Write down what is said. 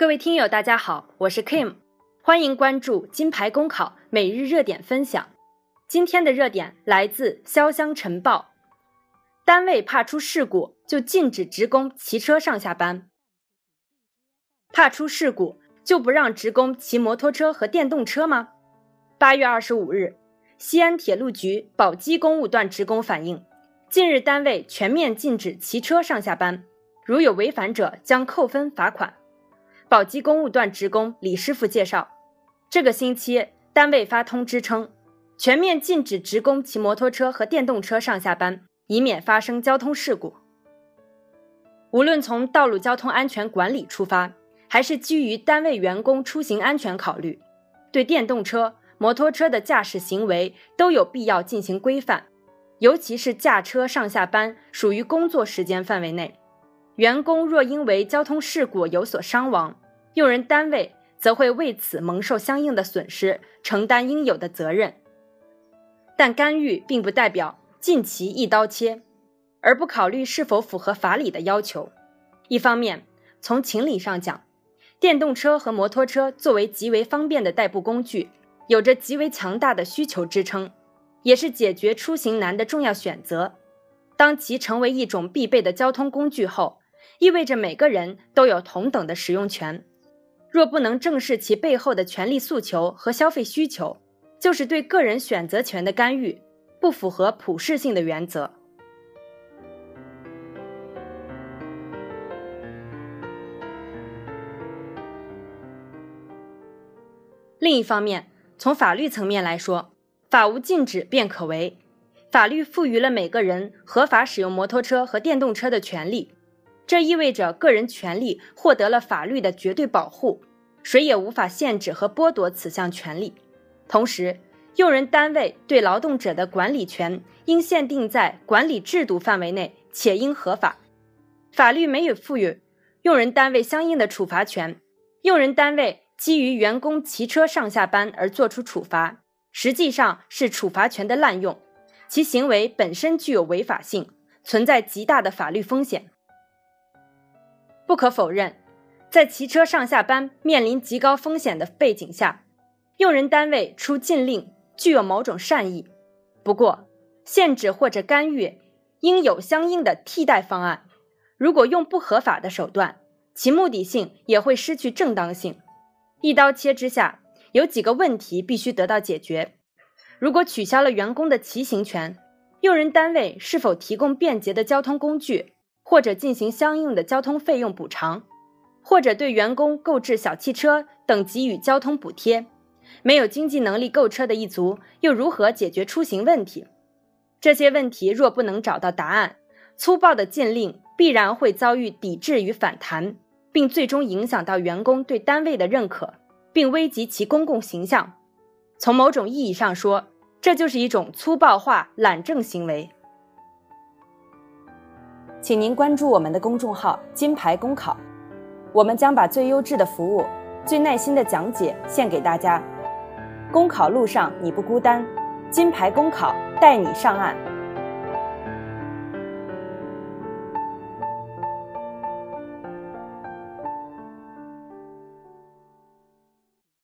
各位听友，大家好，我是 Kim，欢迎关注金牌公考每日热点分享。今天的热点来自潇湘晨报：单位怕出事故就禁止职工骑车上下班，怕出事故就不让职工骑摩托车和电动车吗？八月二十五日，西安铁路局宝鸡公务段职工反映，近日单位全面禁止骑车上下班，如有违反者将扣分罚款。宝鸡公务段职工李师傅介绍，这个星期单位发通知称，全面禁止职工骑摩托车和电动车上下班，以免发生交通事故。无论从道路交通安全管理出发，还是基于单位员工出行安全考虑，对电动车、摩托车的驾驶行为都有必要进行规范，尤其是驾车上下班属于工作时间范围内。员工若因为交通事故有所伤亡，用人单位则会为此蒙受相应的损失，承担应有的责任。但干预并不代表尽其一刀切，而不考虑是否符合法理的要求。一方面，从情理上讲，电动车和摩托车作为极为方便的代步工具，有着极为强大的需求支撑，也是解决出行难的重要选择。当其成为一种必备的交通工具后，意味着每个人都有同等的使用权，若不能正视其背后的权利诉求和消费需求，就是对个人选择权的干预，不符合普适性的原则。另一方面，从法律层面来说，法无禁止便可为，法律赋予了每个人合法使用摩托车和电动车的权利。这意味着个人权利获得了法律的绝对保护，谁也无法限制和剥夺此项权利。同时，用人单位对劳动者的管理权应限定在管理制度范围内，且应合法。法律没有赋予用人单位相应的处罚权，用人单位基于员工骑车上下班而作出处罚，实际上是处罚权的滥用，其行为本身具有违法性，存在极大的法律风险。不可否认，在骑车上下班面临极高风险的背景下，用人单位出禁令具有某种善意。不过，限制或者干预应有相应的替代方案。如果用不合法的手段，其目的性也会失去正当性。一刀切之下，有几个问题必须得到解决：如果取消了员工的骑行权，用人单位是否提供便捷的交通工具？或者进行相应的交通费用补偿，或者对员工购置小汽车等给予交通补贴。没有经济能力购车的一族又如何解决出行问题？这些问题若不能找到答案，粗暴的禁令必然会遭遇抵制与反弹，并最终影响到员工对单位的认可，并危及其公共形象。从某种意义上说，这就是一种粗暴化懒政行为。请您关注我们的公众号“金牌公考”，我们将把最优质的服务、最耐心的讲解献给大家。公考路上你不孤单，金牌公考带你上岸。